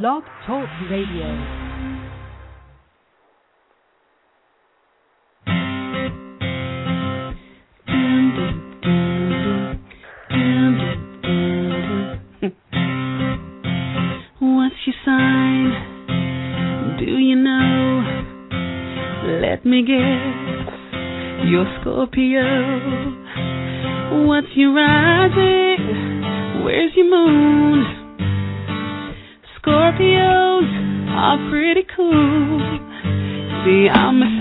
Blog Talk Radio. What's your sign? Do you know? Let me guess. You're Scorpio. What's your rising? Where's your moon? Are pretty cool. See, I'm a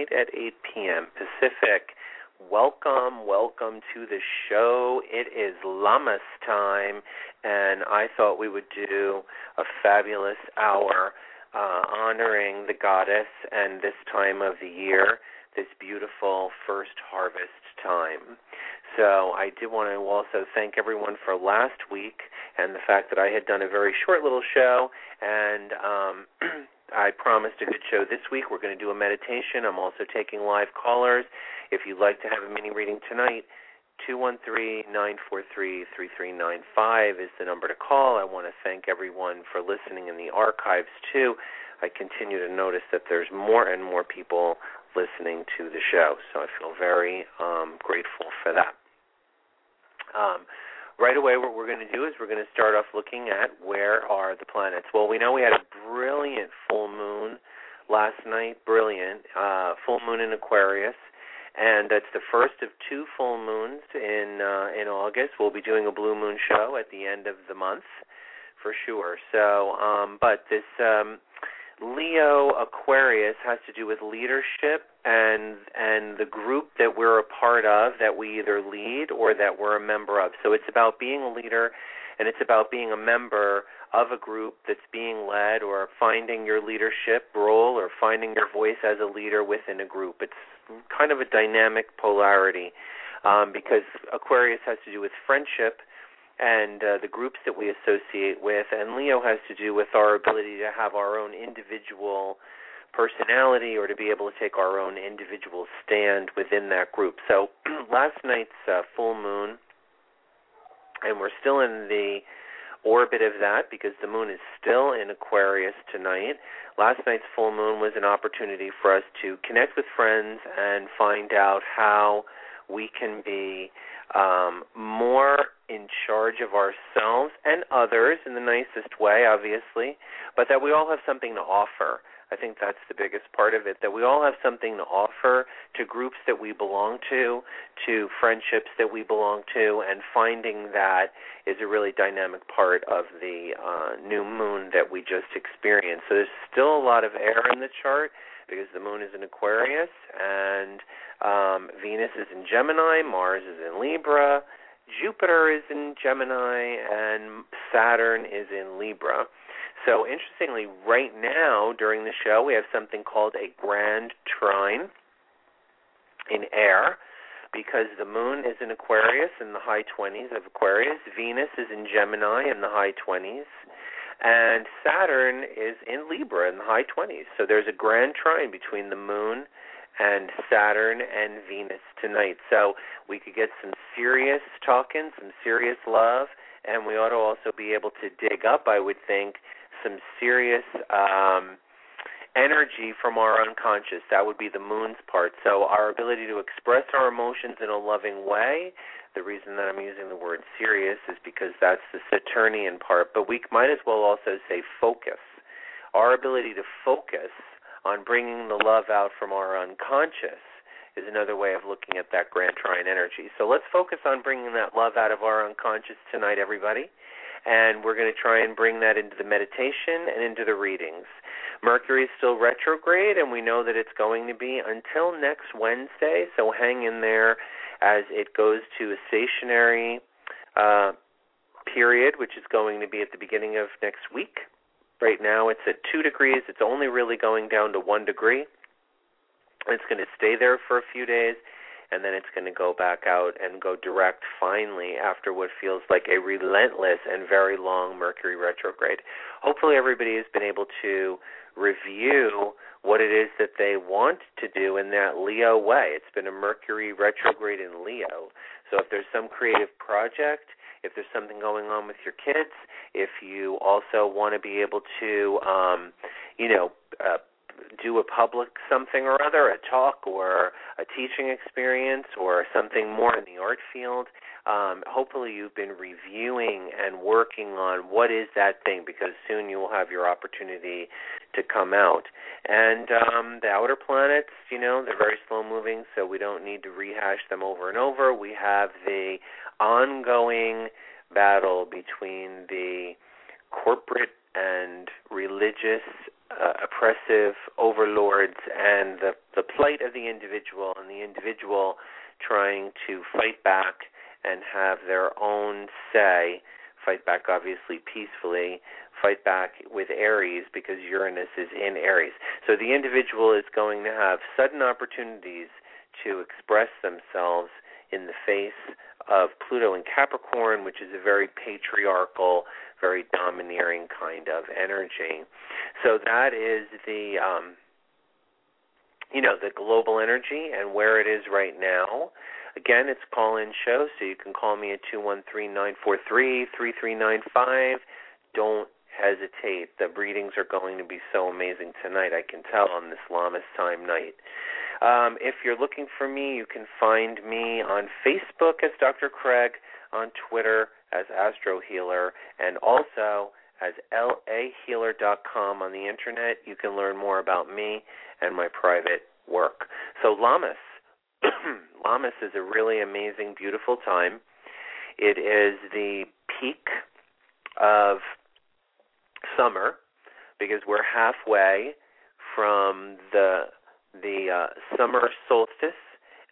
Thursday night at 8 p.m. Pacific. Welcome, welcome to the show. It is Lammas time, and I thought we would do a fabulous hour uh, honoring the goddess and this time of the year, this beautiful first harvest time. So I did want to also thank everyone for last week and the fact that I had done a very short little show and um I promised a good show this week. We're going to do a meditation. I'm also taking live callers. If you'd like to have a mini reading tonight, 213-943-3395 is the number to call. I want to thank everyone for listening in the archives too. I continue to notice that there's more and more people listening to the show, so I feel very um, grateful for that. Um, right away, what we're going to do is we're going to start off looking at where are the planets. Well, we know we had a brilliant full moon last night, brilliant uh, full moon in Aquarius, and that's the first of two full moons in uh, in August. We'll be doing a blue moon show at the end of the month for sure. So, um, but this. Um, Leo Aquarius has to do with leadership and and the group that we're a part of that we either lead or that we're a member of. So it's about being a leader and it's about being a member of a group that's being led or finding your leadership role or finding your voice as a leader within a group. It's kind of a dynamic polarity um, because Aquarius has to do with friendship and uh, the groups that we associate with. And Leo has to do with our ability to have our own individual personality or to be able to take our own individual stand within that group. So last night's uh, full moon, and we're still in the orbit of that because the moon is still in Aquarius tonight. Last night's full moon was an opportunity for us to connect with friends and find out how we can be um, more in charge of ourselves and others in the nicest way, obviously, but that we all have something to offer. I think that's the biggest part of it, that we all have something to offer to groups that we belong to, to friendships that we belong to, and finding that is a really dynamic part of the uh, new moon that we just experienced. So there's still a lot of air in the chart because the moon is in Aquarius and um, Venus is in Gemini, Mars is in Libra, Jupiter is in Gemini, and Saturn is in Libra. So, interestingly, right now during the show, we have something called a grand trine in air because the moon is in Aquarius in the high 20s of Aquarius, Venus is in Gemini in the high 20s, and Saturn is in Libra in the high 20s. So, there's a grand trine between the moon and Saturn and Venus tonight. So we could get some serious talking, some serious love, and we ought to also be able to dig up, I would think, some serious um energy from our unconscious. That would be the moon's part. So our ability to express our emotions in a loving way. The reason that I'm using the word serious is because that's the Saturnian part, but we might as well also say focus. Our ability to focus on bringing the love out from our unconscious is another way of looking at that grand trine energy. So let's focus on bringing that love out of our unconscious tonight, everybody. And we're going to try and bring that into the meditation and into the readings. Mercury is still retrograde, and we know that it's going to be until next Wednesday. So hang in there as it goes to a stationary uh, period, which is going to be at the beginning of next week. Right now it's at 2 degrees. It's only really going down to 1 degree. It's going to stay there for a few days, and then it's going to go back out and go direct finally after what feels like a relentless and very long Mercury retrograde. Hopefully, everybody has been able to review what it is that they want to do in that Leo way. It's been a Mercury retrograde in Leo. So if there's some creative project, if there's something going on with your kids, if you also want to be able to, um, you know, uh, do a public something or other, a talk or a teaching experience or something more in the art field, um, hopefully you've been reviewing and working on what is that thing because soon you will have your opportunity to come out. And um, the outer planets, you know, they're very slow moving, so we don't need to rehash them over and over. We have the ongoing battle between the corporate and religious uh, oppressive overlords and the the plight of the individual and the individual trying to fight back and have their own say fight back obviously peacefully fight back with Aries because Uranus is in Aries so the individual is going to have sudden opportunities to express themselves in the face of Pluto in Capricorn, which is a very patriarchal, very domineering kind of energy. So that is the um, you know the global energy and where it is right now. Again, it's call in show, so you can call me at two one three nine four three three three nine five. Don't hesitate. The readings are going to be so amazing tonight. I can tell on this Lammas time night. Um, if you're looking for me, you can find me on Facebook as Dr. Craig, on Twitter as Astro Healer, and also as lahealer.com on the internet. You can learn more about me and my private work. So Lammas, Lammas is a really amazing, beautiful time. It is the peak of summer because we're halfway from the the uh, summer solstice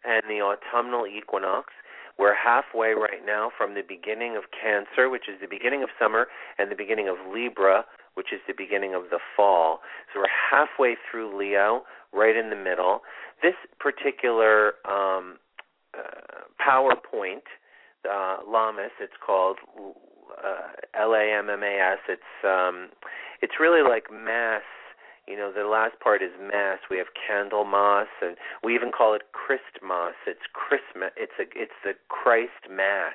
and the autumnal equinox. We're halfway right now from the beginning of Cancer, which is the beginning of summer, and the beginning of Libra, which is the beginning of the fall. So we're halfway through Leo, right in the middle. This particular um, uh, PowerPoint, uh, Lammas, it's called uh, L A M M A S. It's um, it's really like mass you know, the last part is Mass. We have Candlemas, and we even call it Christmas. It's Christmas. It's a it's the Christ Mass.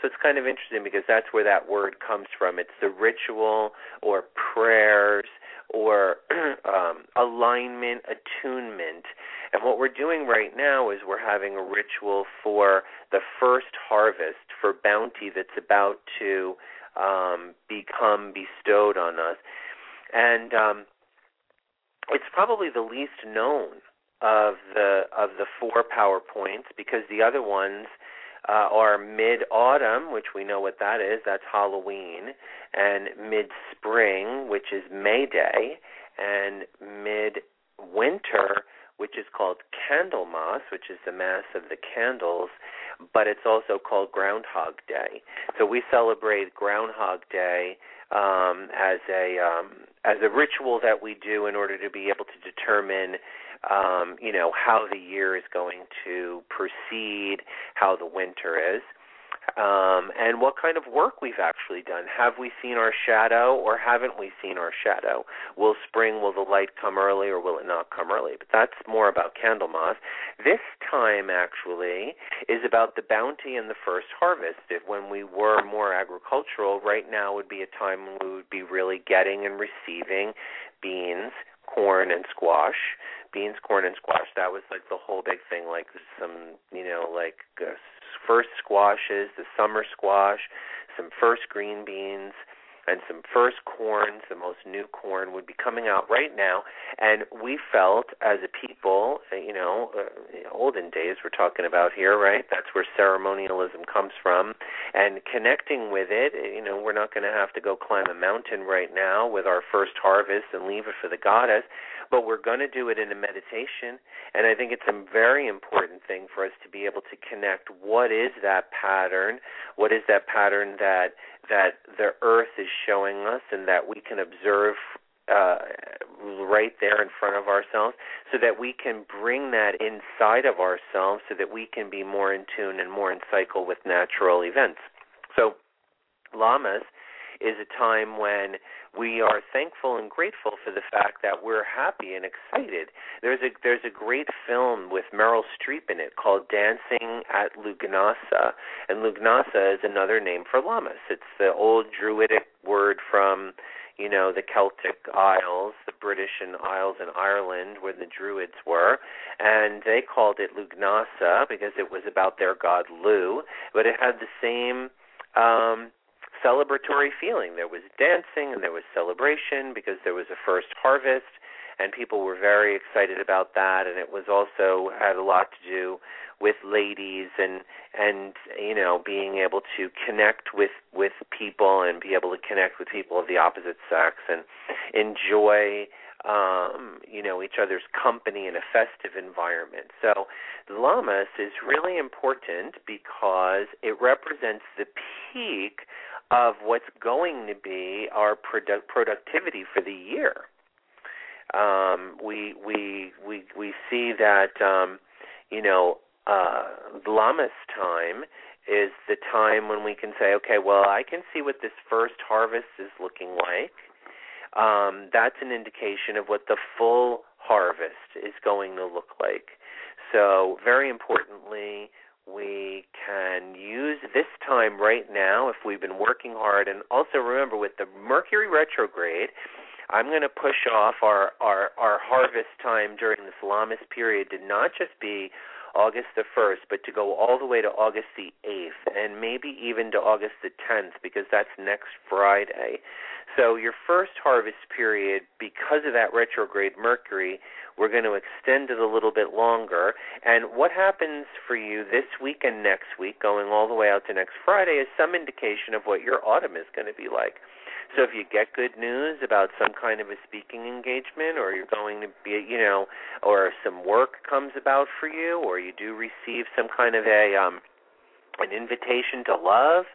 So it's kind of interesting because that's where that word comes from. It's the ritual or prayers or um, alignment, attunement. And what we're doing right now is we're having a ritual for the first harvest, for bounty that's about to um, become bestowed on us. And um, it's probably the least known of the of the four powerpoints because the other ones uh, are mid autumn, which we know what that is. That's Halloween, and mid spring, which is May Day, and mid winter, which is called Candlemas, which is the mass of the candles, but it's also called Groundhog Day. So we celebrate Groundhog Day um, as a um, as a ritual that we do in order to be able to determine um, you know how the year is going to proceed, how the winter is um, and what kind of work we've actually done. Have we seen our shadow or haven't we seen our shadow? Will spring, will the light come early or will it not come early? But that's more about Candlemas. This time actually is about the bounty and the first harvest. If when we were more agricultural, right now would be a time when we would be really getting and receiving beans, corn, and squash beans, corn, and squash. That was like the whole big thing. Like some, you know, like uh, first squashes, the summer squash, some first green beans, and some first corns, the most new corn would be coming out right now. And we felt as a people, uh, you know, uh, olden days we're talking about here, right? That's where ceremonialism comes from. And connecting with it, you know, we're not going to have to go climb a mountain right now with our first harvest and leave it for the goddess but we're going to do it in a meditation. And I think it's a very important thing for us to be able to connect what is that pattern, what is that pattern that that the earth is showing us and that we can observe uh, right there in front of ourselves so that we can bring that inside of ourselves so that we can be more in tune and more in cycle with natural events. So, Lammas is a time when we are thankful and grateful for the fact that we're happy and excited. There's a there's a great film with Meryl Streep in it called Dancing at Lughnasadh, and Lughnasadh is another name for Lammas. It's the old Druidic word from you know the Celtic Isles, the British and Isles in Ireland, where the Druids were, and they called it Lughnasadh because it was about their god Lugh, but it had the same um celebratory feeling. There was dancing and there was celebration because there was a first harvest and people were very excited about that and it was also had a lot to do with ladies and and you know being able to connect with with people and be able to connect with people of the opposite sex and enjoy um, you know, each other's company in a festive environment. So the Lammas is really important because it represents the peak of what's going to be our produ- productivity for the year. Um, we we we we see that um, you know uh, Lammas time is the time when we can say, okay, well, I can see what this first harvest is looking like. Um, that's an indication of what the full harvest is going to look like. So, very importantly, we can use this time right now if we've been working hard. And also remember with the mercury retrograde i'm going to push off our our our harvest time during this lammas period to not just be august the 1st but to go all the way to august the 8th and maybe even to august the 10th because that's next friday. So your first harvest period because of that retrograde mercury we're going to extend it a little bit longer. And what happens for you this week and next week, going all the way out to next Friday, is some indication of what your autumn is going to be like. So if you get good news about some kind of a speaking engagement, or you're going to be, you know, or some work comes about for you, or you do receive some kind of a um, an invitation to love,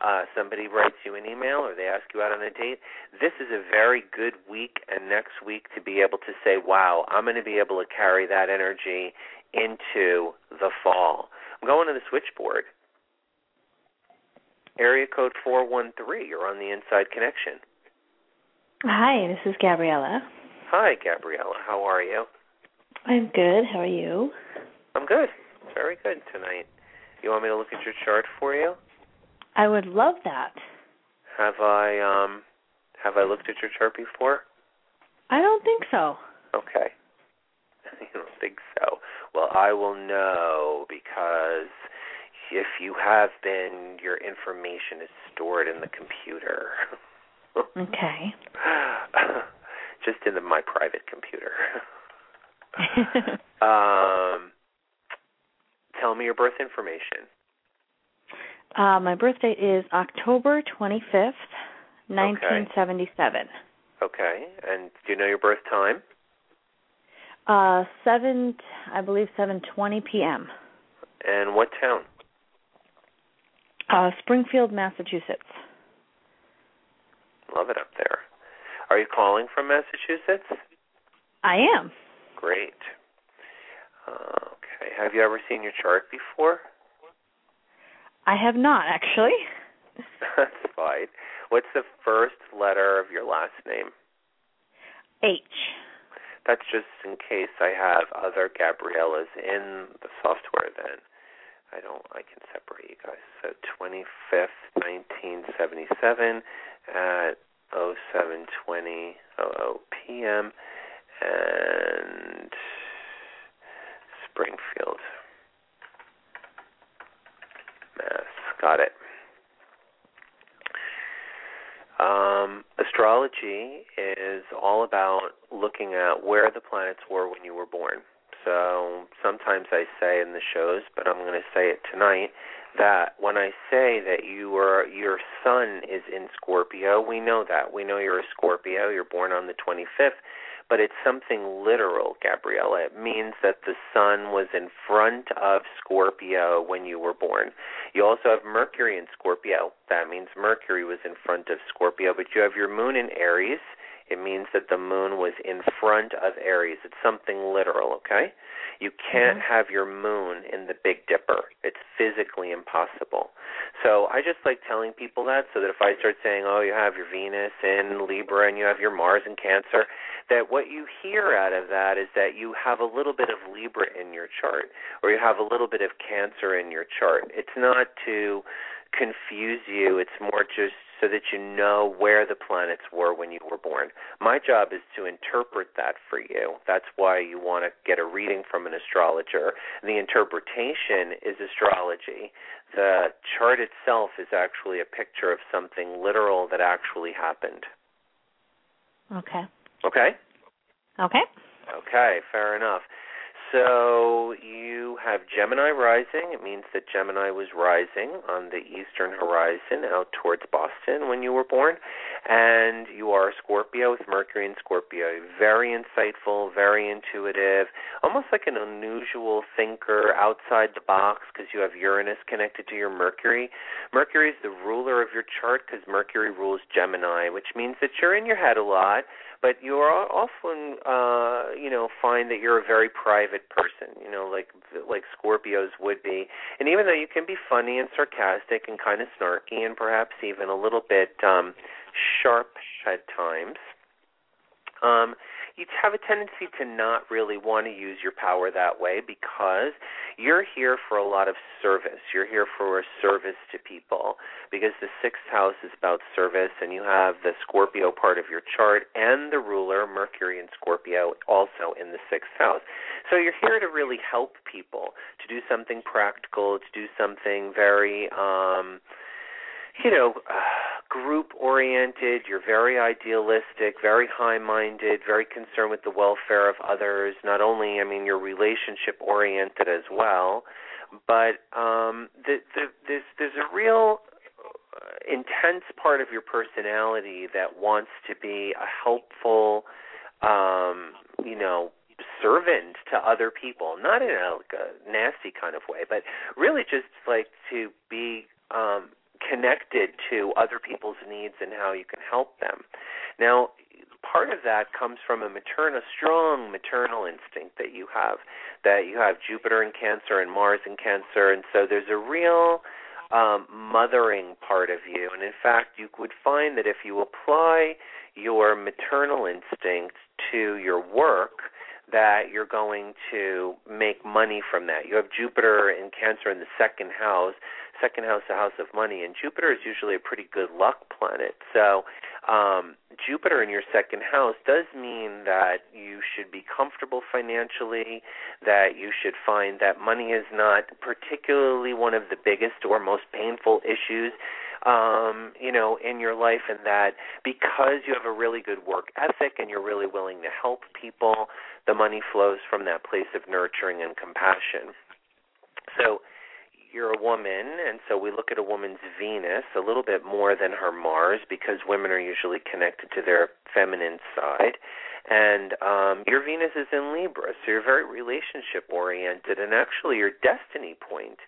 uh, somebody writes you an email or they ask you out on a date, this is a very good week and next week to be able to say, wow, I'm going to be able to carry that energy into the fall. I'm going to the switchboard. Area code 413, you're on the Inside Connection. Hi, this is Gabriella. Hi, Gabriella. How are you? I'm good. How are you? I'm good. Very good tonight. You want me to look at your chart for you? I would love that. Have I um have I looked at your chart before? I don't think so. Okay. you don't think so. Well, I will know because if you have been, your information is stored in the computer. okay. Just in the, my private computer. um, tell me your birth information. Uh, my birthday is October 25th, 1977. Okay. And do you know your birth time? Uh, 7, I believe 7:20 p.m. And what town? Uh, Springfield, Massachusetts. Love it up there. Are you calling from Massachusetts? I am. Great. Uh, okay. Have you ever seen your chart before? I have not actually. That's fine. What's the first letter of your last name? H. That's just in case I have other Gabriellas in the software then. I don't I can separate you guys. So 25th, 1977 at 0720 p.m. and Springfield. Mass. Got it. Um, astrology is all about looking at where the planets were when you were born. So sometimes I say in the shows, but I'm going to say it tonight that when I say that you are your sun is in Scorpio, we know that. We know you're a Scorpio, you're born on the 25th, but it's something literal, Gabriella. It means that the sun was in front of Scorpio when you were born. You also have Mercury in Scorpio. That means Mercury was in front of Scorpio, but you have your moon in Aries. It means that the moon was in front of Aries. It's something literal, okay? You can't mm-hmm. have your moon in the Big Dipper. It's physically impossible. So I just like telling people that so that if I start saying, oh, you have your Venus in Libra and you have your Mars in Cancer, that what you hear out of that is that you have a little bit of Libra in your chart or you have a little bit of Cancer in your chart. It's not to confuse you, it's more just so that you know where the planets were when you were born. My job is to interpret that for you. That's why you want to get a reading from an astrologer. The interpretation is astrology. The chart itself is actually a picture of something literal that actually happened. Okay. Okay? Okay. Okay, fair enough. So you have Gemini rising. It means that Gemini was rising on the eastern horizon out towards Boston when you were born. And you are Scorpio with Mercury in Scorpio. Very insightful, very intuitive, almost like an unusual thinker outside the box because you have Uranus connected to your Mercury. Mercury is the ruler of your chart because Mercury rules Gemini, which means that you're in your head a lot but you are often uh you know find that you're a very private person you know like like scorpios would be. And even though you can be funny and sarcastic and kind of snarky and perhaps even a little bit um sharp at times um you have a tendency to not really want to use your power that way because you're here for a lot of service. You're here for a service to people because the sixth house is about service, and you have the Scorpio part of your chart and the ruler, Mercury and Scorpio, also in the sixth house. So you're here to really help people, to do something practical, to do something very. um you know, uh, group oriented, you're very idealistic, very high minded, very concerned with the welfare of others. Not only, I mean, you're relationship oriented as well, but um, the, the, there's, there's a real uh, intense part of your personality that wants to be a helpful, um, you know, servant to other people. Not in a, like a nasty kind of way, but really just like to be um, connected to other people's needs and how you can help them. Now, part of that comes from a maternal, strong maternal instinct that you have. That you have Jupiter in Cancer and Mars in Cancer, and so there's a real um, mothering part of you. And in fact, you would find that if you apply your maternal instinct to your work, that you're going to make money from that. You have Jupiter in Cancer in the second house, second house, the house of money, and Jupiter is usually a pretty good luck planet. So, um, Jupiter in your second house does mean that you should be comfortable financially, that you should find that money is not particularly one of the biggest or most painful issues um, you know, in your life, and that because you have a really good work ethic and you're really willing to help people, the money flows from that place of nurturing and compassion. So you're a woman, and so we look at a woman's Venus a little bit more than her Mars because women are usually connected to their feminine side. And um, your Venus is in Libra, so you're very relationship oriented, and actually your destiny point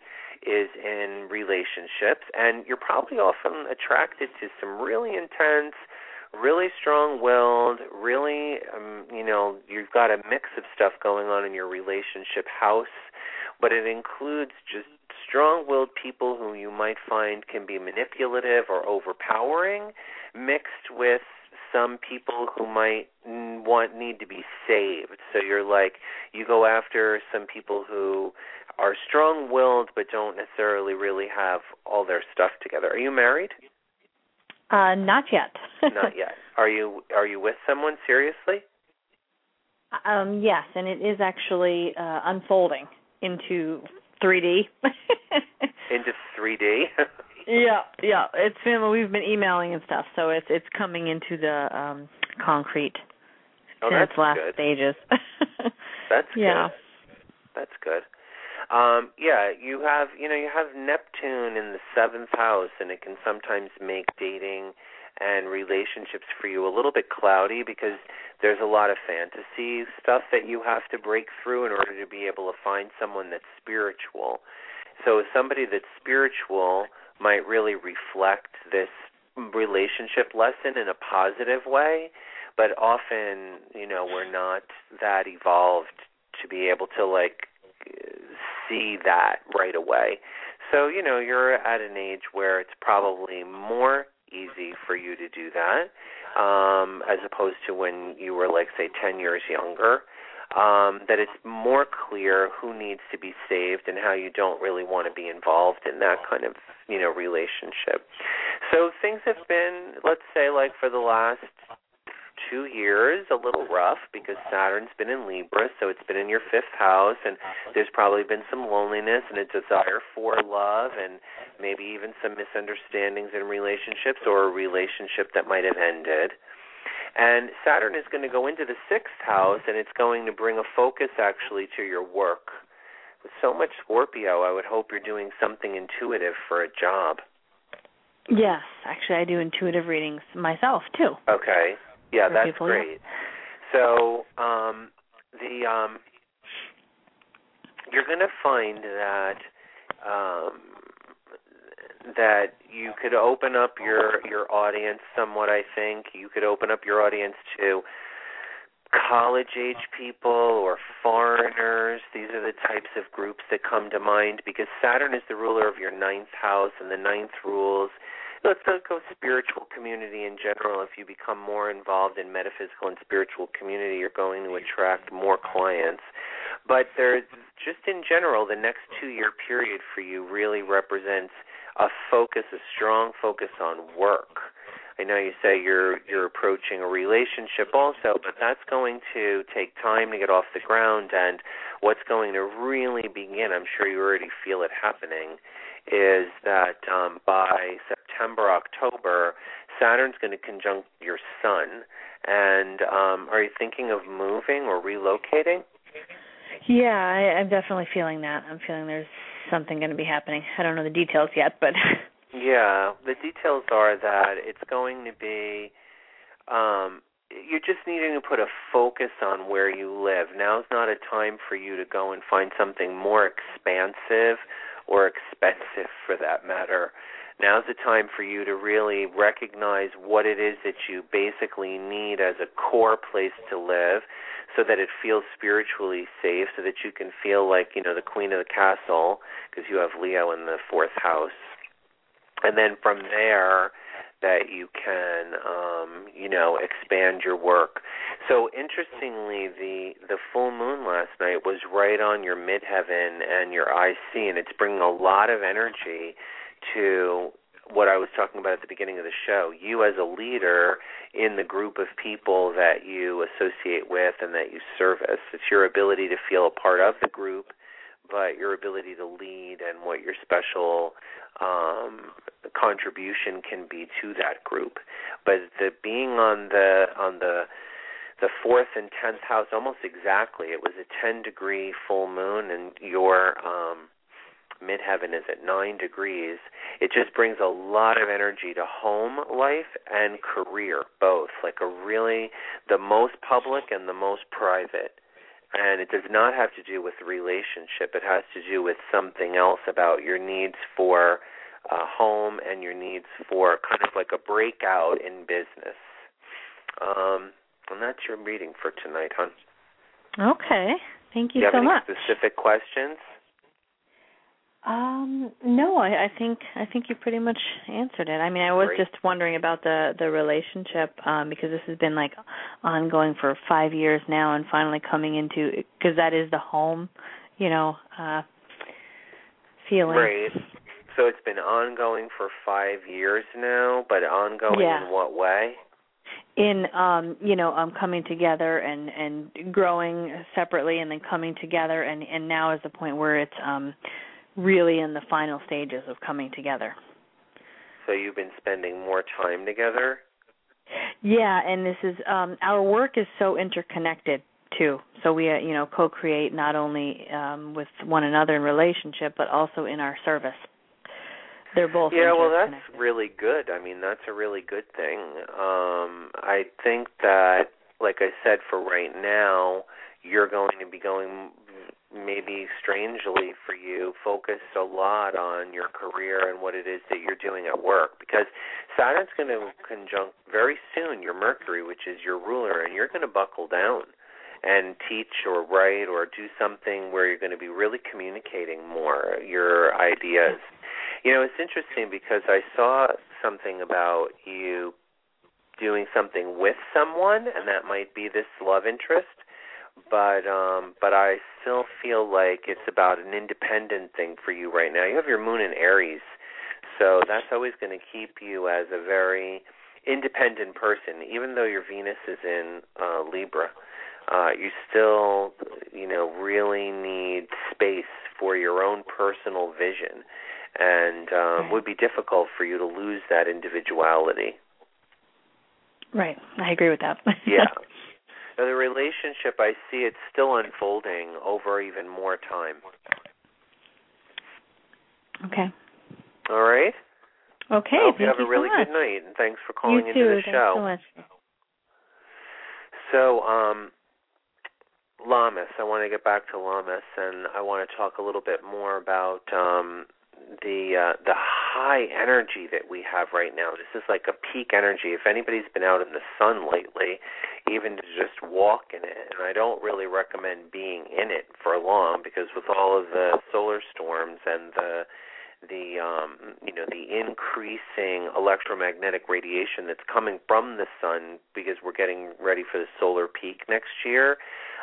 is in relationships, and you're probably often attracted to some really intense, really strong-willed, really, um, you know, you've got a mix of stuff going on in your relationship house, but it includes just strong-willed people who you might find can be manipulative or overpowering, mixed with some people who might want need to be saved. So you're like you go after some people who are strong-willed but don't necessarily really have all their stuff together. Are you married? Uh, not yet. not yet. Are you are you with someone seriously? Um, yes, and it is actually uh, unfolding into 3D. into 3D. Yeah, yeah. It's been we've been emailing and stuff, so it's it's coming into the um concrete Oh, in that's its last good. stages. That's yeah. good. That's good. Um, yeah, you have you know you have Neptune in the seventh house, and it can sometimes make dating and relationships for you a little bit cloudy because there's a lot of fantasy stuff that you have to break through in order to be able to find someone that's spiritual. So somebody that's spiritual might really reflect this relationship lesson in a positive way, but often, you know, we're not that evolved to be able to like see that right away. So, you know, you're at an age where it's probably more easy for you to do that um as opposed to when you were like say 10 years younger. Um that it's more clear who needs to be saved and how you don't really want to be involved in that kind of you know relationship. So things have been let's say like for the last two years a little rough because Saturn's been in Libra, so it's been in your fifth house, and there's probably been some loneliness and a desire for love, and maybe even some misunderstandings in relationships or a relationship that might have ended. And Saturn is going to go into the sixth house, and it's going to bring a focus actually to your work. With so much Scorpio, I would hope you're doing something intuitive for a job. Yes, actually, I do intuitive readings myself too. Okay. Yeah, that's people, yeah. great. So, um the um you're going to find that um that you could open up your your audience somewhat I think. You could open up your audience to college age people or foreigners. These are the types of groups that come to mind because Saturn is the ruler of your ninth house and the ninth rules let's spiritual community in general. If you become more involved in metaphysical and spiritual community, you're going to attract more clients. But there's just in general, the next two year period for you really represents a focus, a strong focus on work. I know you say you're you're approaching a relationship also, but that's going to take time to get off the ground and what's going to really begin, I'm sure you already feel it happening, is that um, by September, October, Saturn's going to conjunct your sun. And um, are you thinking of moving or relocating? Yeah, I, I'm definitely feeling that. I'm feeling there's something going to be happening. I don't know the details yet, but Yeah, the details are that it's going to be um you're just needing to put a focus on where you live. Now's not a time for you to go and find something more expansive or expensive for that matter. Now's the time for you to really recognize what it is that you basically need as a core place to live so that it feels spiritually safe, so that you can feel like, you know, the queen of the castle because you have Leo in the fourth house. And then from there, that you can um you know expand your work so interestingly the the full moon last night was right on your midheaven and your IC and it's bringing a lot of energy to what I was talking about at the beginning of the show. You as a leader in the group of people that you associate with and that you service it's your ability to feel a part of the group but your ability to lead and what your special um contribution can be to that group. But the being on the on the the fourth and tenth house almost exactly it was a ten degree full moon and your um midheaven is at nine degrees it just brings a lot of energy to home life and career both like a really the most public and the most private and it does not have to do with relationship it has to do with something else about your needs for uh, home and your needs for kind of like a breakout in business. Um, and that's your reading for tonight, hon. okay. Thank you, Do you have so any much. specific questions? Um, no, I, I think I think you pretty much answered it. I mean, I was Great. just wondering about the the relationship um because this has been like ongoing for 5 years now and finally coming into cuz that is the home, you know, uh feeling. Right. So it's been ongoing for five years now, but ongoing Yeah. in what way? in um you know um coming together and and growing separately and then coming together and and now is the point where it's um really in the final stages of coming together So you've been spending more time together? Yeah, and this is um our work is so interconnected too. So we uh, you know co-create not only um with one another in relationship but also in our service. They're both Yeah, well that's really good. I mean, that's a really good thing. Um I think that like I said for right now, you're going to be going maybe strangely for you focused a lot on your career and what it is that you're doing at work because Saturn's going to conjunct very soon your Mercury which is your ruler and you're going to buckle down and teach or write or do something where you're going to be really communicating more your ideas. You know, it's interesting because I saw something about you doing something with someone and that might be this love interest but um but I still feel like it's about an independent thing for you right now. You have your moon in Aries. So that's always going to keep you as a very independent person even though your Venus is in uh Libra. Uh you still, you know, really need space for your own personal vision and um Right. would be difficult for you to lose that individuality. Right. I agree with that. Yeah. Now, the relationship, I see it's still unfolding over even more time. okay. All right? Okay. I hope you have a really much. good night, and thanks for calling you into too. the Thanks show. so much. So, um, Lammas, I want to get back to Lammas, and I want to talk a little bit more about um, the uh, the high energy that we have right now. This is like a peak energy. If anybody's been out in the sun lately, even to just walk in it, and I don't really recommend being in it for long because with all of the solar storms and the the um you know the increasing electromagnetic radiation that's coming from the sun because we're getting ready for the solar peak next year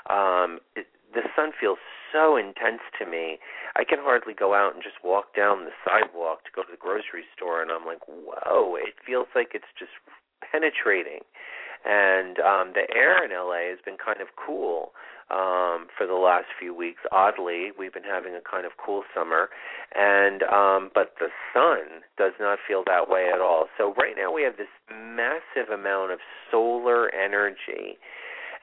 um it, the sun feels so intense to me i can hardly go out and just walk down the sidewalk to go to the grocery store and i'm like whoa it feels like it's just penetrating. And um the air in LA has been kind of cool um for the last few weeks. Oddly we've been having a kind of cool summer and um but the sun does not feel that way at all. So right now we have this massive amount of solar energy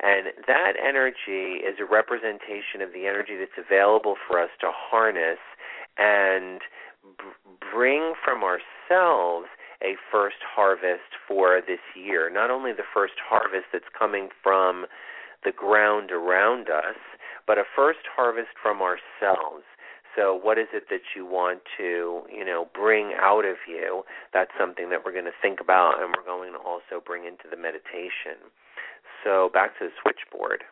and that energy is a representation of the energy that's available for us to harness and b- bring from ourselves a first harvest for this year. Not only the first harvest that's coming from the ground around us, but a first harvest from ourselves. So what is it that you want to, you know, bring out of you? That's something that we're going to think about and we're going to also bring into the meditation. So back to the switchboard.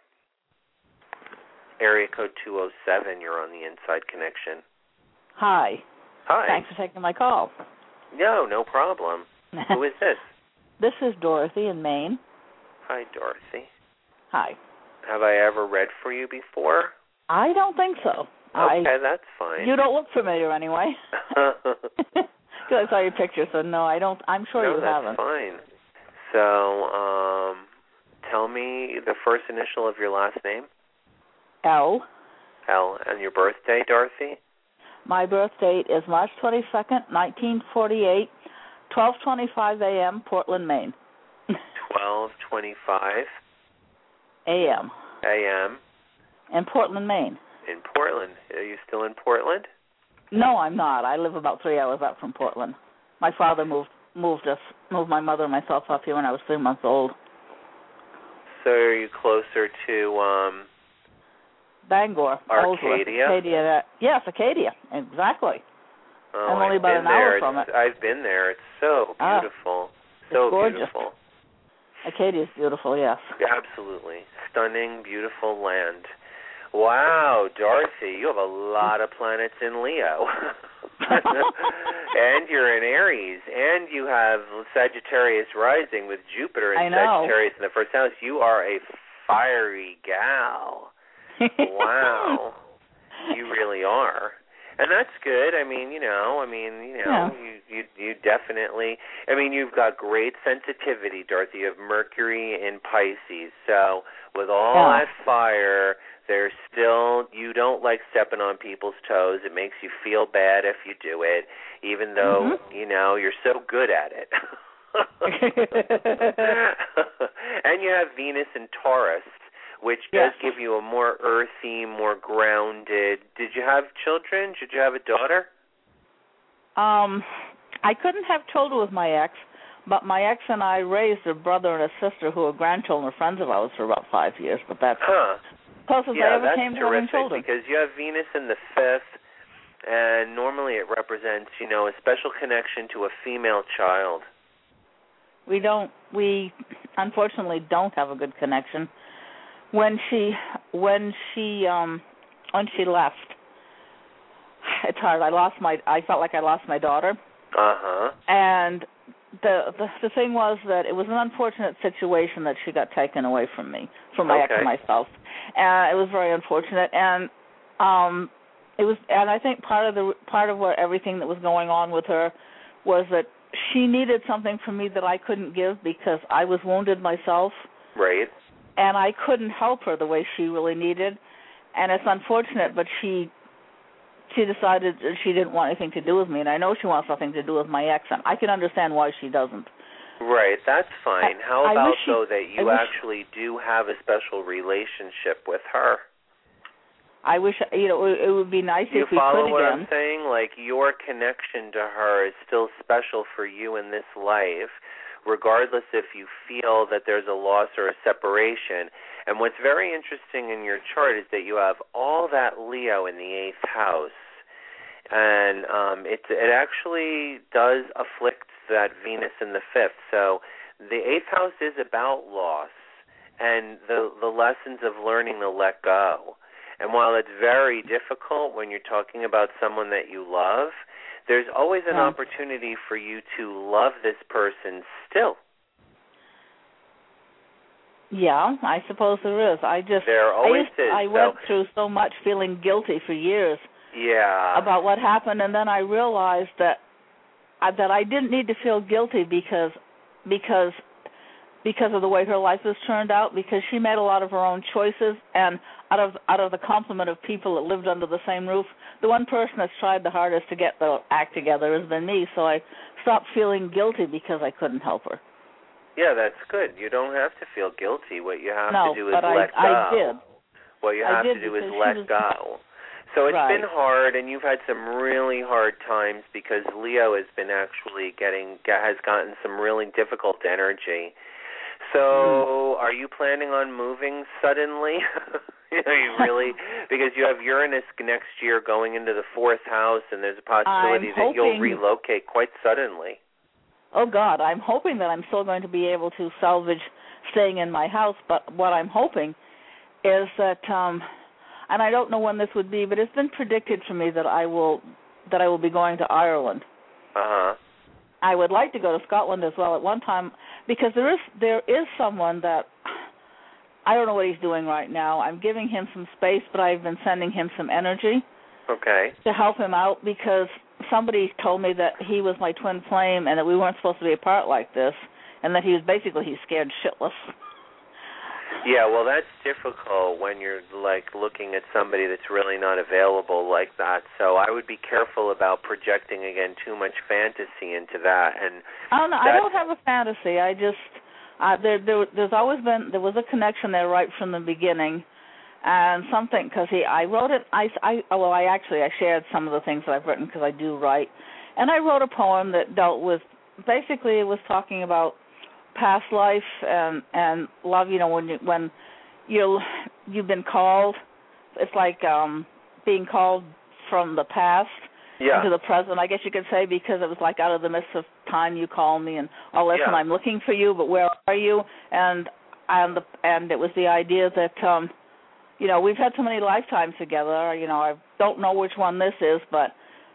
Area code 207, you're on the inside connection. Hi. Hi. Thanks for taking my call. No, no problem. Who is this? this is Dorothy in Maine. Hi, Dorothy. Hi. Have I ever read for you before? I don't think so. Okay, I that's fine. you don't look familiar anyway. Because I saw your picture, so no, I don't. I'm sure no, you that's haven't. fine. So, um, tell me the first initial of your last name, L. L, and your birthday, Dorothy. My birth date is March 22nd, 1948, 12:25 a.m., Portland, Maine. Twelve twenty-five a.m. a.m. in Portland, Maine. in Portland. Are you still in Portland? No, I'm not. I live about three hours up from Portland. My father moved moved us moved my mother and myself up here when I was three months old. So are you closer to um Bangor, Arcadia? Acadia. Yes, Acadia. Exactly. Oh, I'm only I've about an hour there. from It's- I've been there. It's so Ah, beautiful. so it's gorgeous. beautiful. Acadia's beautiful. Yes. Absolutely. Stunning, beautiful land. Wow, Dorothy, you have a lot of planets in Leo. and you're in Aries, and you have Sagittarius rising with Jupiter in Sagittarius in the first house. You are a fiery gal. Wow. you really are. And that's good. I mean, you know, I mean, you know, Yeah. you you you definitely I mean, you've got great sensitivity, Dorothy. You have Mercury in Pisces. So, with all Yeah. that fire, There's still you don't like stepping on people's toes. It makes you feel bad if you do it, even though Mhm. you know you're so good at it. and you have Venus and Taurus, which does Yes. give you a more earthy, more grounded. Did you have children? Did you have a daughter? Um, I couldn't have children with my ex, but my ex and I raised a brother and a sister who were grandchildren, friends of ours, for about five years. But that's Huh. Closest yeah, I ever that's came to having terrific because you have Venus in the fifth, and normally it represents, you know, a special connection to a female child. we don't we unfortunately don't have a good connection when she when she um when she left it's hard i lost my i felt like i lost my daughter Uh huh. and the the the thing was that it was an unfortunate situation that she got taken away from me from my ex Okay. and myself and it was very unfortunate and um it was and i think part of the part of what everything that was going on with her was that she needed something from me that i couldn't give because i was wounded myself Right. and i couldn't help her the way she really needed and it's unfortunate but she she decided that she didn't want anything to do with me and i know she wants nothing to do with my ex and i can understand why she doesn't Right, that's fine. I- How about you- though that you actually do have a special relationship with her? i wish you know it, it would be nice you if we follow could what I'm saying? Like your connection to her is still special for you in this life, regardless if you feel that there's a loss or a separation. And what's very interesting in your chart is that you have all that Leo in the eighth house. And um it it actually does afflict that Venus in the fifth. So the eighth house is about loss and the the lessons of learning to let go. And while it's very difficult when you're talking about someone that you love, there's always an opportunity for you to love this person still. yeah i suppose there is i just There I, always is. I So- went through so much feeling guilty for years Yeah. about what happened and then I realized that uh, that I didn't need to feel guilty because because because of the way her life has turned out because she made a lot of her own choices and out of out of the complement of people that lived under the same roof the one person that's tried the hardest to get the act together has been me so I stopped feeling guilty because I couldn't help her yeah, that's good. You don't have to feel guilty. What you have no to do is but I let go. I did What you I have to do is let was- go. So it's Right. been hard, and you've had some really hard times because Leo has been actually getting has gotten some really difficult energy. So, Hmm. are you planning on moving suddenly? are you really? because you have Uranus next year going into the fourth house, and there's a possibility I'm that you'll relocate quite suddenly. Oh God, I'm hoping that I'm still going to be able to salvage staying in my house, but what I'm hoping is that um and I don't know when this would be, but it's been predicted for me that I will that I will be going to Ireland. Uh huh. I would like to go to Scotland as well at one time because there is there is someone that I don't know what he's doing right now. I'm giving him some space, but I've been sending him some energy Okay. to help him out because somebody told me that he was my twin flame and that we weren't supposed to be apart like this and that he was basically he's scared shitless. Yeah, well, that's difficult when you're like looking at somebody that's really not available like that. So I would be careful about projecting again too much fantasy into that. And I don't know. I don't have a fantasy. I just uh, there there there's always been there was a connection there right from the beginning, and something because he I wrote it I I well I actually I shared some of the things that I've written because I do write, and I wrote a poem that dealt with basically it was talking about past life and and love. You know when you when you you've been called, it's like um being called from the past yeah, into the present, I guess you could say, because it was like out of the midst of time you call me and oh listen, Yeah. I'm looking for you, but where are you? And and the and it was the idea that um you know, we've had so many lifetimes together, you know, I don't know which one this is, but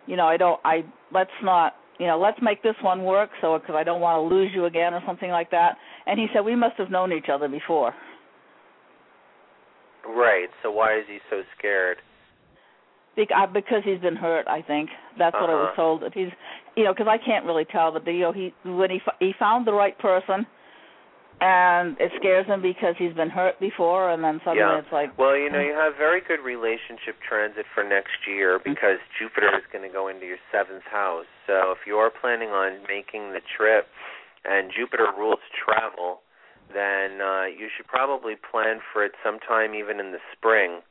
you know, I don't I let's not you know, let's make this one work so because I don't want to lose you again or something like that. And he said we must have known each other before. right. So why is he so scared? Uh, because he's been hurt, I think that's what I was Uh-huh. told. That he's, you know, because I can't really tell, but the, you know, he when he f- he found the right person, and it scares him because he's been hurt before, and then suddenly Yeah. it's like, Well, you know, you have very good relationship transit for next year because Jupiter is going to go into your seventh house. So if you're planning on making the trip and Jupiter rules travel, then uh you should probably plan for it sometime even in the spring.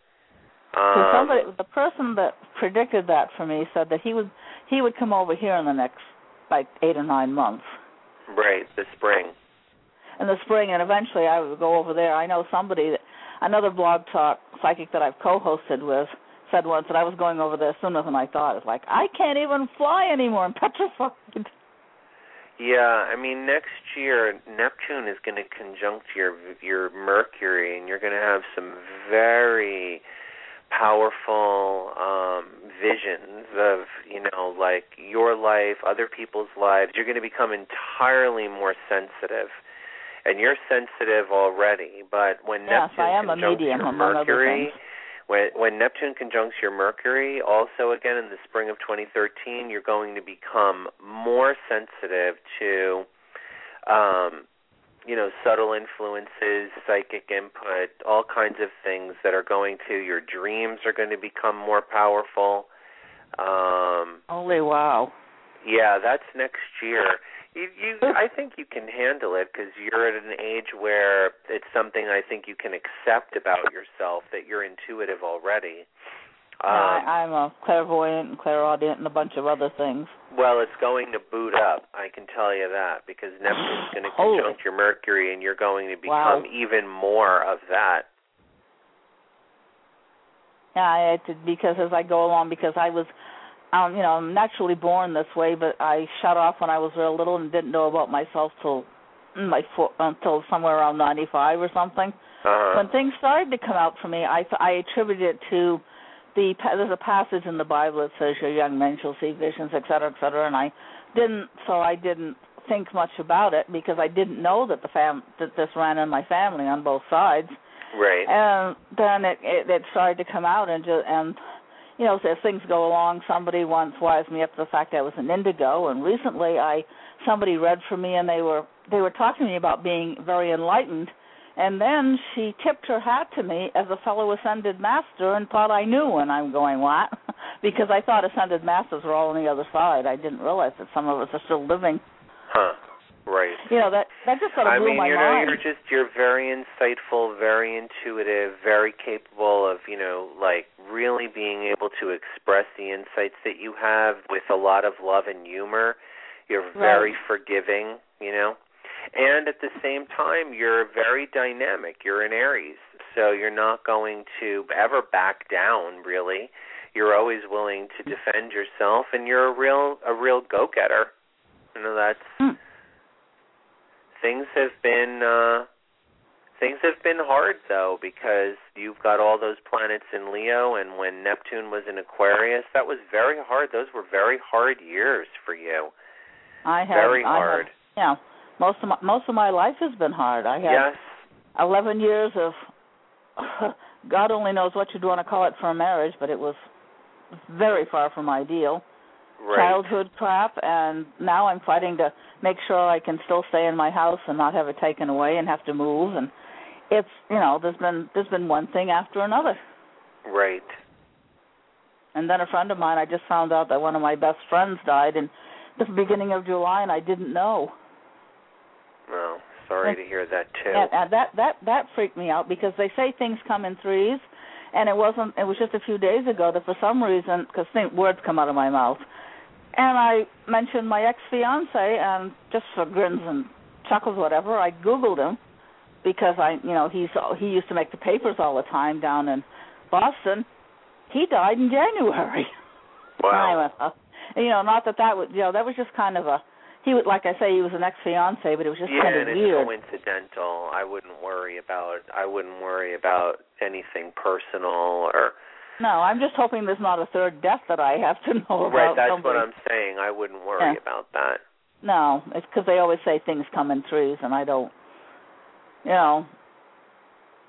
Um, somebody, the person that predicted that for me said that he would he would come over here in the next like eight or nine months right, the spring. In the spring, and eventually I would go over there. I know somebody, that, another blog talk psychic that I've co-hosted with, said once that I was going over there sooner than I thought. It's like I can't even fly anymore. I'm petrified. Yeah, I mean next year Neptune is going to conjunct your your Mercury, and you're going to have some very powerful um visions of you know like your life, other people's lives. You're going to become entirely more sensitive, and you're sensitive already. But when Yes, Neptune I am a conjuncts medium, your Mercury, when when Neptune conjuncts your Mercury, also again in the spring of 2013, you're going to become more sensitive to, um, you know, subtle influences, psychic input, all kinds of things that are going to. Your dreams are going to become more powerful. Um, Holy wow! yeah, that's next year. You, you, I think you can handle it because you're at an age where it's something I think you can accept about yourself that you're intuitive already. Um, I, I'm a clairvoyant and clairaudient and a bunch of other things. well, it's going to boot up. I can tell you that because Neptune's going to conjunct your Mercury, and you're going to Wow. become even more of that. Yeah, I because as I go along, because I was, um, you know, I'm naturally born this way, but I shut off when I was real little and didn't know about myself till my fo- until somewhere around 95 or something. Uh-huh. When things started to come out for me, I I attribute it to the there's a passage in the Bible that says your young men shall see visions, et cetera, et cetera, and I didn't, so I didn't think much about it because I didn't know that the fam that this ran in my family on both sides. Right. And then it, it it started to come out and just and you know as things go along, somebody once wised me up to the fact I was an indigo, and recently I somebody read for me and they were they were talking to me about being very enlightened. And then she tipped her hat to me as a fellow ascended master and thought I knew. And I'm going, what? because I thought ascended masters were all on the other side. I didn't realize that some of us are still living. Huh. Right. You know that that just sort of I blew mean, my you know, mind. you're just you're very insightful, very intuitive, very capable of, you know, like really being able to express the insights that you have with a lot of love and humor. You're very Right. forgiving, you know. And at the same time, you're very dynamic. You're an Aries, so you're not going to ever back down, really. You're always willing to defend yourself and you're a real a real go-getter. You know, that's Hmm. Things have been uh things have been hard though because you've got all those planets in Leo and when Neptune was in Aquarius that was very hard. Those were very hard years for you. I have very I have- hard. yeah, most of my most of my life has been hard. I have yes. eleven years of God only knows what you'd want to call it for a marriage, but it was very far from ideal. Right Childhood crap, and now I'm fighting to make sure I can still stay in my house and not have it taken away and have to move. And it's you know there's been there's been one thing after another. right And then a friend of mine, I just found out that one of my best friends died in the beginning of July, and I didn't know. well sorry to hear that too and, and that that that freaked me out because they say things come in threes, and it wasn't. It was just a few days ago that for some reason, because words come out of my mouth, and I mentioned my ex fiance, and just for grins and chuckles, whatever, I googled him because I, you know, he's he used to make the papers all the time down in Boston. He died in January. Wow went, oh. You know, not that that was, you know, that was just kind of a. He would, like I say, he was an ex fiance, but it was just yeah kind of and it's weird. coincidental I wouldn't worry about I wouldn't worry about anything personal or No, I'm just hoping there's not a third death that I have to know about. right that's somebody. what I'm saying I wouldn't worry Yeah. about that No, it's because they always say things come in threes, and I don't. You know,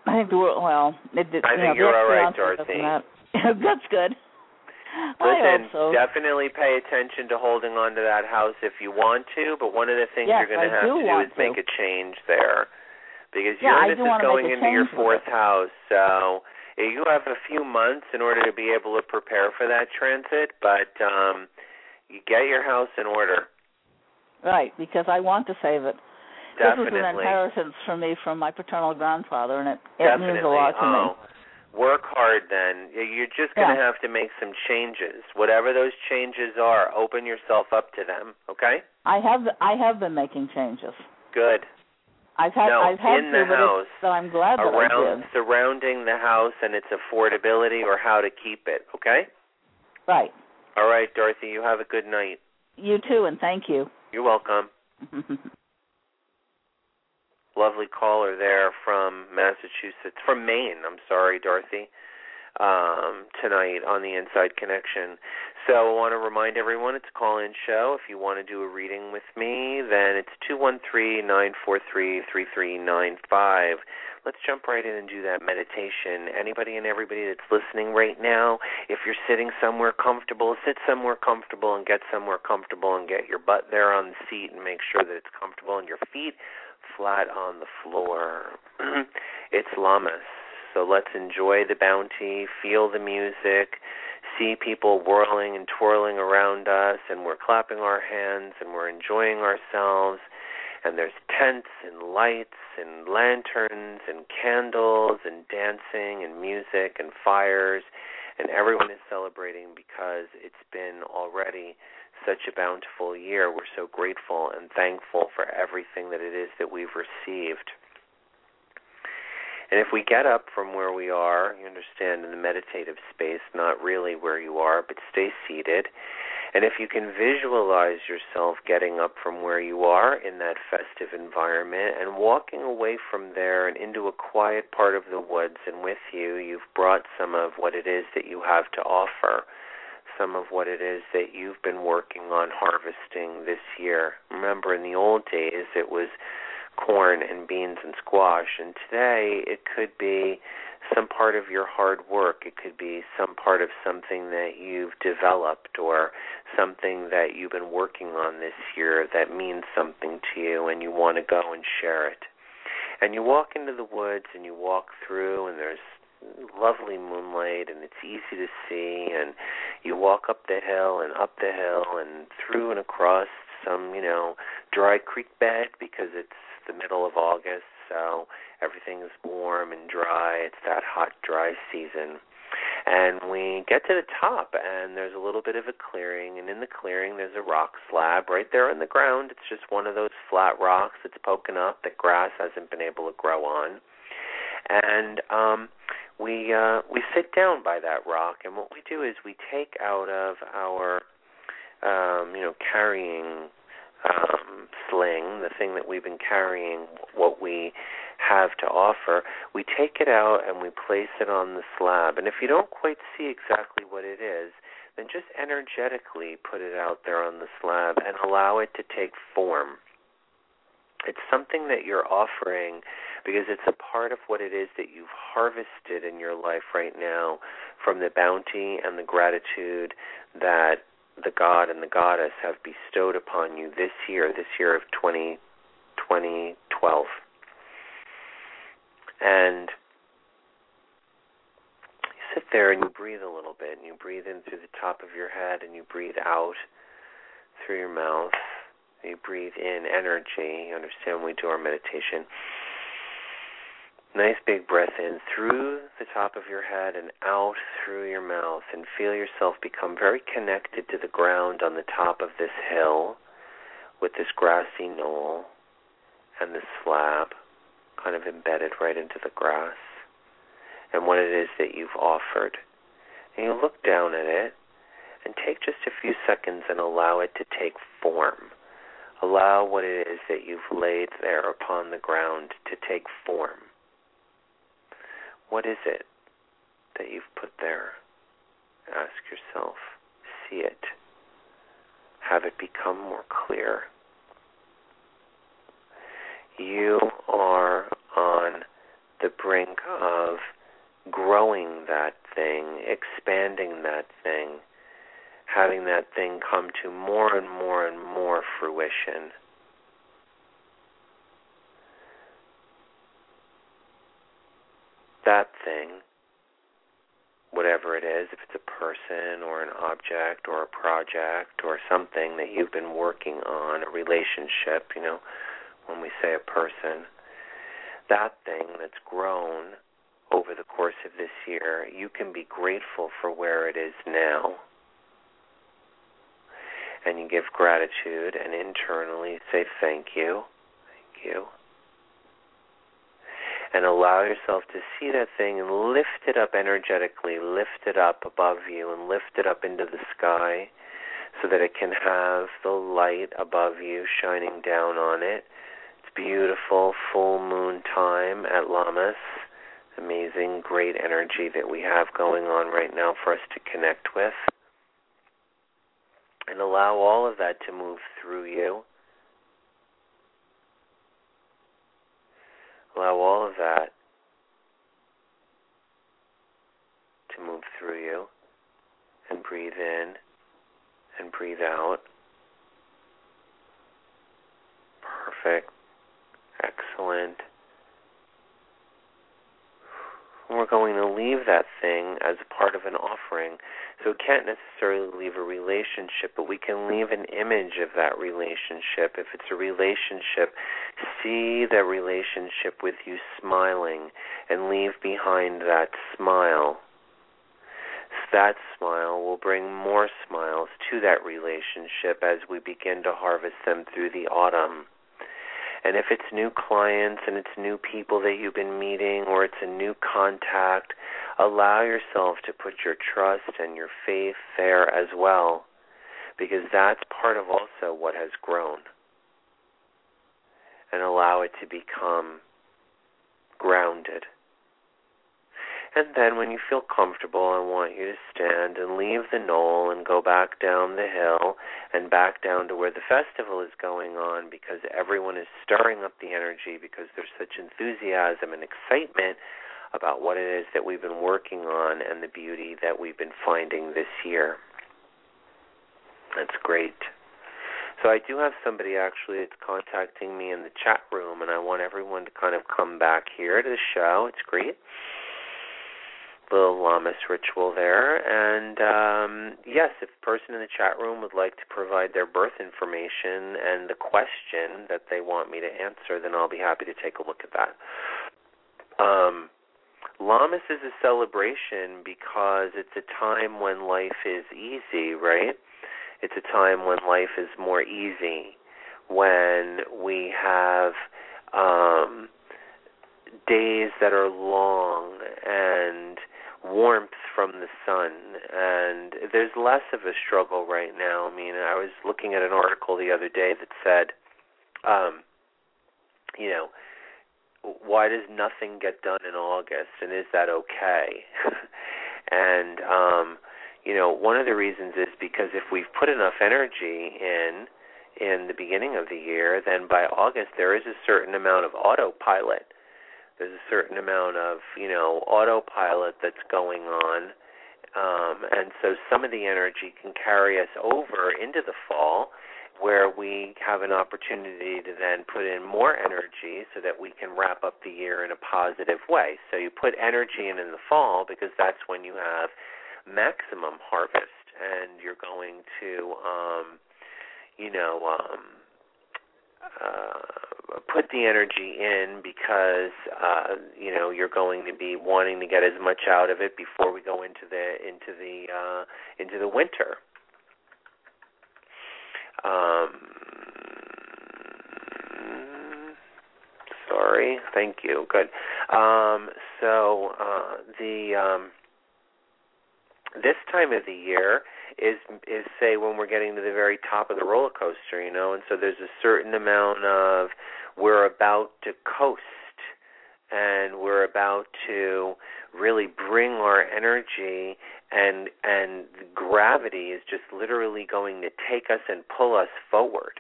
I think the world. Well, it, I you think know, you're all right, Dorothy. That's good. Listen, so. definitely pay attention to holding on to that house if you want to, but one of the things Yes, you're going to have do to do is make a change there. because Yeah, Uranus is going into your fourth house, so you have a few months in order to be able to prepare for that transit, but um you get your house in order. Right, because I want to save it. Definitely. This is an inheritance for me from my paternal grandfather, and it, it Definitely. means a lot to oh. me. Work hard then. You're just going to Yeah. have to make some changes. Whatever those changes are, open yourself up to them, okay? I have I have been making changes. Good. I've had No, I've had in to, the house, so I'm glad that I Around did. surrounding the house and its affordability or how to keep it, okay? Right. All right, Dorothy, you have a good night. You too, and thank you. You're welcome. Lovely caller there from Massachusetts, from Maine. I'm sorry, Dorothy. Um, tonight on the Inside Connection. So I want to remind everyone it's a call-in show. If you want to do a reading with me, then it's two one three. Let's jump right in and do that meditation. Anybody and everybody that's listening right now, if you're sitting somewhere comfortable, sit somewhere comfortable and get somewhere comfortable and get your butt there on the seat and make sure that it's comfortable and your feet flat on the floor. it's Lammas. So let's enjoy the bounty, feel the music, see people whirling and twirling around us, and we're clapping our hands and we're enjoying ourselves. And there's tents and lights and lanterns and candles and dancing and music and fires, and everyone is celebrating because it's been already such a bountiful year. We're so grateful and thankful for everything that it is that we've received. And if we get up from where we are, you understand, in the meditative space, not really where you are, but stay seated. And if you can visualize yourself getting up from where you are in that festive environment and walking away from there and into a quiet part of the woods, and with you, you've brought some of what it is that you have to offer, some of what it is that you've been working on harvesting this year. Remember, in the old days, it was corn and beans and squash. And today it could be some part of your hard work. It could be some part of something that you've developed or something that you've been working on this year that means something to you and you want to go and share it. And you walk into the woods and you walk through and there's lovely moonlight and it's easy to see and you walk up the hill and up the hill and through and across some, you know, dry creek bed because it's the middle of August, so everything's warm and dry. It's that hot, dry season. And we get to the top, and there's a little bit of a clearing, and in the clearing, there's a rock slab right there in the ground. It's just one of those flat rocks that's poking up that grass hasn't been able to grow on. And um, we uh, we sit down by that rock, and what we do is we take out of our um, you know carrying um, sling, the thing that we've been carrying, what we have to offer, we take it out and we place it on the slab. And if you don't quite see exactly what it is, then just energetically put it out there on the slab and allow it to take form. It's something that you're offering because it's a part of what it is that you've harvested in your life right now from the bounty and the gratitude that the God and the Goddess have bestowed upon you this year, this year of 20, 2012. And you sit there and you breathe a little bit, and you breathe in through the top of your head, and you breathe out through your mouth. You breathe in energy. You understand when we do our meditation. Nice big breath in through the top of your head and out through your mouth, and feel yourself become very connected to the ground on the top of this hill with this grassy knoll and this slab kind of embedded right into the grass and what it is that you've offered. And you look down at it and take just a few seconds and allow it to take form. Allow what it is that you've laid there upon the ground to take form. What is it that you've put there? Ask yourself. See it. Have it become more clear. You are on the brink of growing that thing, expanding that thing, having that thing come to more and more and more fruition. That thing, whatever it is, if it's a person or an object or a project or something that you've been working on, a relationship, you know, when we say a person, that thing that's grown over the course of this year, you can be grateful for where it is now. And you give gratitude and internally say thank you. Thank you and allow yourself to see that thing and lift it up energetically, lift it up above you and lift it up into the sky so that it can have the light above you shining down on it. It's beautiful full moon time at Lammas. Amazing, great energy that we have going on right now for us to connect with. And allow all of that to move through you Allow all of that to move through you and breathe in and breathe out. Perfect. Excellent. We're going to leave that thing as part of an offering. So it can't necessarily leave a relationship, but we can leave an image of that relationship. If it's a relationship, see the relationship with you smiling and leave behind that smile. That smile will bring more smiles to that relationship as we begin to harvest them through the autumn. And if it's new clients and it's new people that you've been meeting or it's a new contact, allow yourself to put your trust and your faith there as well, because that's part of also what has grown. And allow it to become grounded. And then when you feel comfortable, I want you to stand and leave the knoll and go back down the hill and back down to where the festival is going on because everyone is stirring up the energy because there's such enthusiasm and excitement about what it is that we've been working on and the beauty that we've been finding this year. That's great. So I do have somebody actually that's contacting me in the chat room, and I want everyone to kind of come back here to the show. It's great little Lammas ritual there. And um, yes, if the person in the chat room would like to provide their birth information and the question that they want me to answer, then I'll be happy to take a look at that. Um, Lammas is a celebration because it's a time when life is easy, right? It's a time when life is more easy, when we have um, days that are long and warmth from the sun and there's less of a struggle right now. I mean, I was looking at an article the other day that said um you know, why does nothing get done in August and is that okay? and um you know, one of the reasons is because if we've put enough energy in in the beginning of the year, then by August there is a certain amount of autopilot there's a certain amount of you know autopilot that's going on um, and so some of the energy can carry us over into the fall where we have an opportunity to then put in more energy so that we can wrap up the year in a positive way. So you put energy in in the fall because that's when you have maximum harvest and you're going to um you know um uh, put the energy in because uh, you know you're going to be wanting to get as much out of it before we go into the into the uh, into the winter. Um, sorry, thank you. Good. Um, so uh, the um, this time of the year is is say when we're getting to the very top of the roller coaster, you know, and so there's a certain amount of we're about to coast and we're about to really bring our energy and and gravity is just literally going to take us and pull us forward.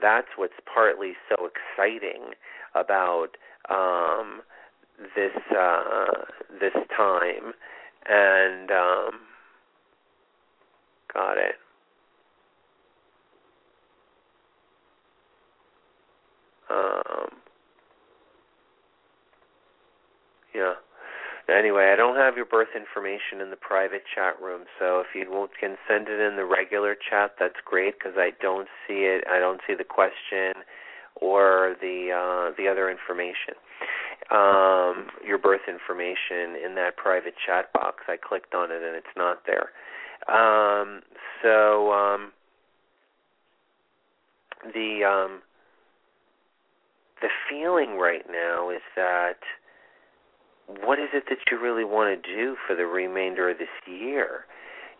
That's what's partly so exciting about um this uh this time and um Got it. Um, yeah. Anyway, I don't have your birth information in the private chat room, so if you can send it in the regular chat, that's great because I don't see it. I don't see the question or the uh, the other information, um, your birth information in that private chat box. I clicked on it and it's not there. Um, so um, the um, the feeling right now is that what is it that you really want to do for the remainder of this year?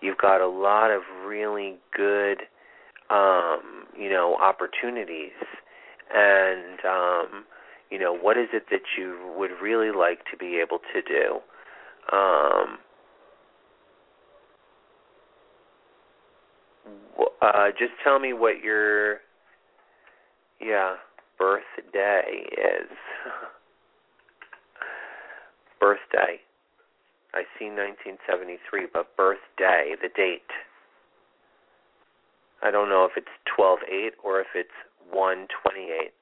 You've got a lot of really good, um, you know, opportunities, and um, you know, what is it that you would really like to be able to do? Um, uh, just tell me what your yeah birthday is. birthday. I see 1973, but birthday, the date. I don't know if it's 12/8 or if it's 1/28.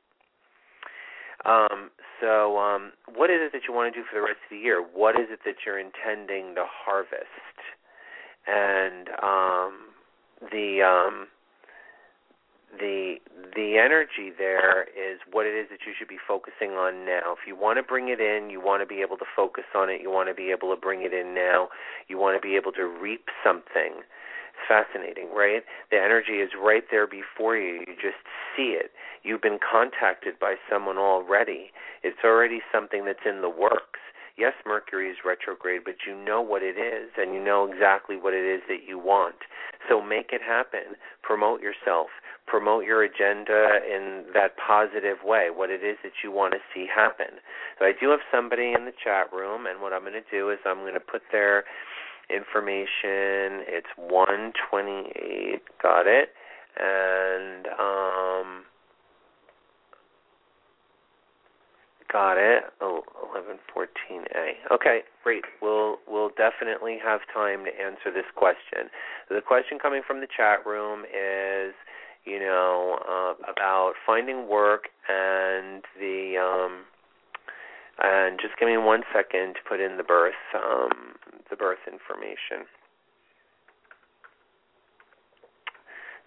Um, so, um, what is it that you want to do for the rest of the year? What is it that you're intending to harvest? And um, the um, the the energy there is what it is that you should be focusing on now. If you want to bring it in, you want to be able to focus on it. You want to be able to bring it in now. You want to be able to reap something. Fascinating, right? The energy is right there before you. You just see it. You've been contacted by someone already. It's already something that's in the works yes, Mercury is retrograde, but you know what it is and you know exactly what it is that you want. So make it happen. Promote yourself. Promote your agenda in that positive way, what it is that you want to see happen. So I do have somebody in the chat room, and what I'm going to do is I'm going to put their information. It's 128. Got it. And, um, Got it. Oh, 1114A. Okay, great. We'll we'll definitely have time to answer this question. The question coming from the chat room is, you know, uh, about finding work and the um, and just give me one second to put in the birth um, the birth information.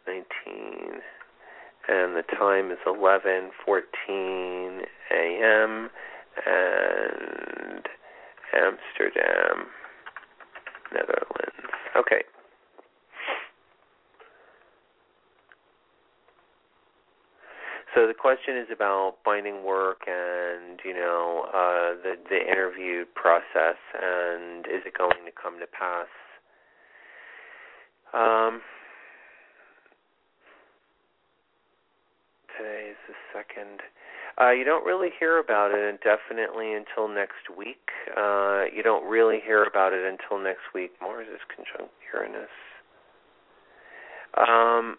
19 and the time is 11:14 a.m. and Amsterdam, Netherlands. Okay. So the question is about finding work and you know uh, the the interview process and is it going to come to pass? Um, today is the second. Uh, you don't really hear about it indefinitely until next week. Uh, you don't really hear about it until next week. Mars is conjunct Uranus. Um,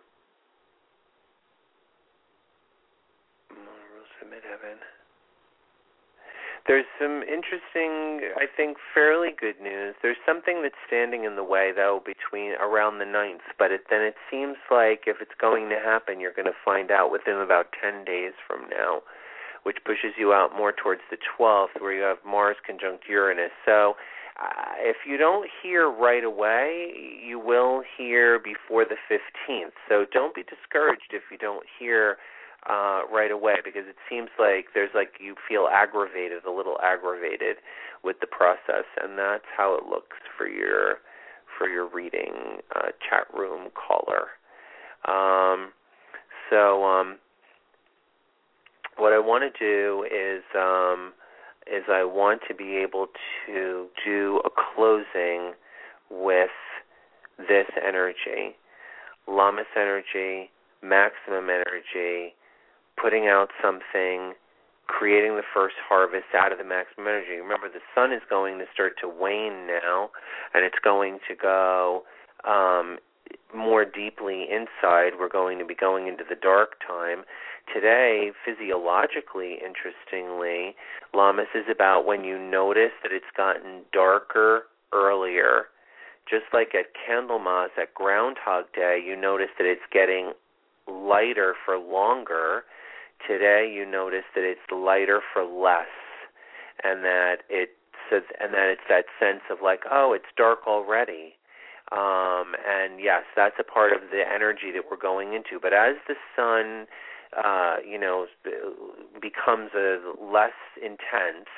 Mars midheaven there's some interesting, I think, fairly good news. There's something that's standing in the way, though, between around the ninth. But it, then it seems like if it's going to happen, you're going to find out within about 10 days from now, which pushes you out more towards the 12th, where you have Mars conjunct Uranus. So uh, if you don't hear right away, you will hear before the 15th. So don't be discouraged if you don't hear uh, right away because it seems like there's like you feel aggravated, a little aggravated with the process, and that's how it looks for your for your reading uh, chat room caller. Um, so um, what I want to do is um, is I want to be able to do a closing with this energy, Lammas energy, maximum energy, putting out something, creating the first harvest out of the maximum energy. Remember, the sun is going to start to wane now, and it's going to go um, more deeply inside. We're going to be going into the dark time. Today, physiologically, interestingly, Lammas is about when you notice that it's gotten darker earlier. Just like at Candlemas, at Groundhog Day, you notice that it's getting lighter for longer Today, you notice that it's lighter for less, and that it so and then it's that sense of like, oh, it's dark already. Um, and yes, that's a part of the energy that we're going into. But as the sun, uh, you know, becomes a less intense,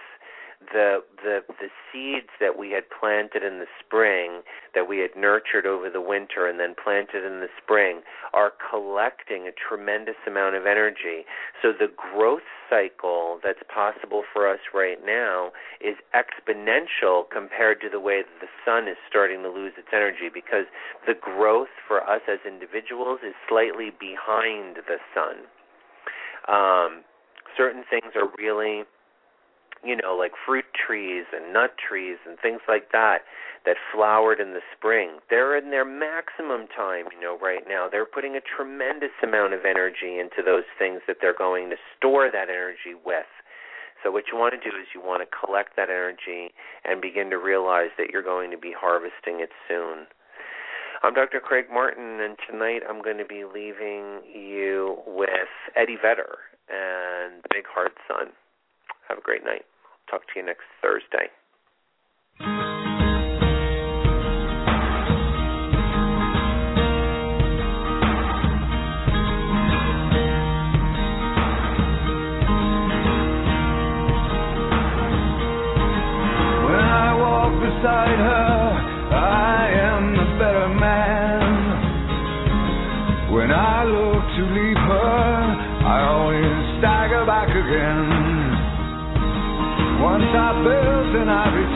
the the the seeds that we had planted in the spring that we had nurtured over the winter and then planted in the spring are collecting a tremendous amount of energy. So the growth cycle that's possible for us right now is exponential compared to the way that the sun is starting to lose its energy because the growth for us as individuals is slightly behind the sun. Um certain things are really you know, like fruit trees and nut trees and things like that that flowered in the spring. They're in their maximum time, you know, right now. They're putting a tremendous amount of energy into those things that they're going to store that energy with. So what you want to do is you want to collect that energy and begin to realize that you're going to be harvesting it soon. I'm Dr. Craig Martin, and tonight I'm going to be leaving you with Eddie Vedder and Big Hard Sun. Have a great night. Talk to you next Thursday.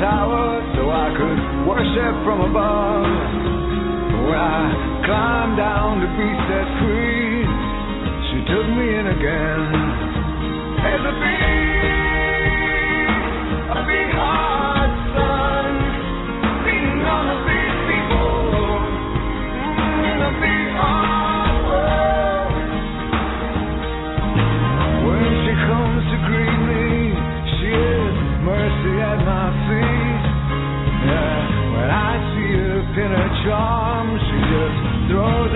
Tower so I could worship from above. When I climbed down to be set free, she took me in again. As a bee, a big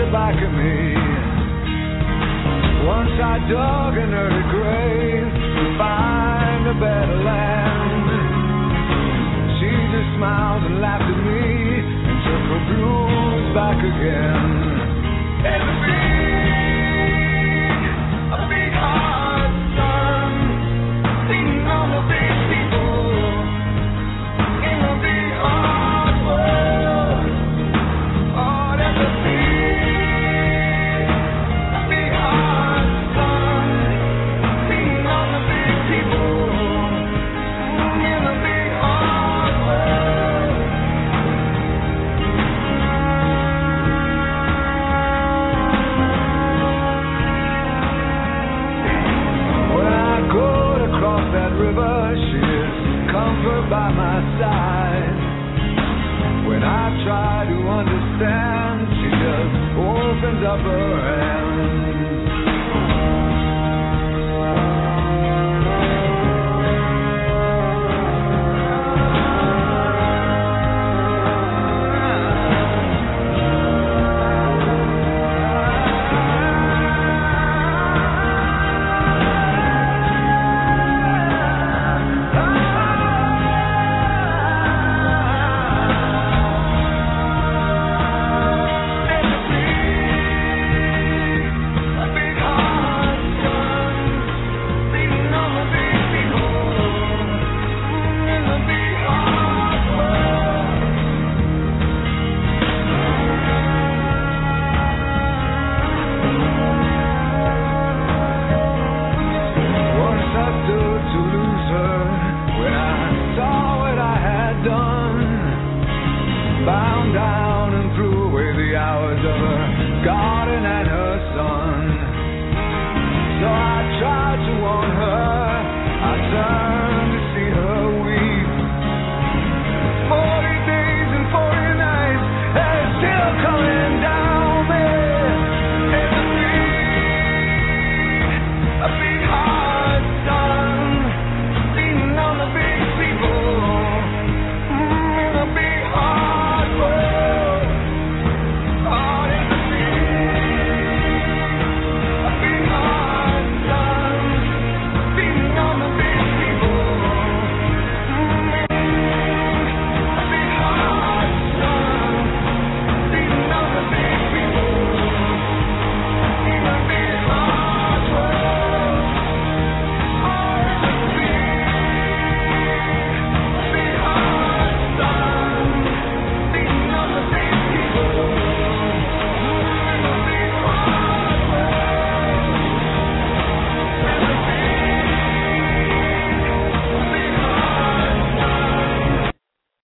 it back at me. Once I dug an early grave to find a better land. She just smiled and laughed at me and took her blues back again. Understand, she just opens up her hand.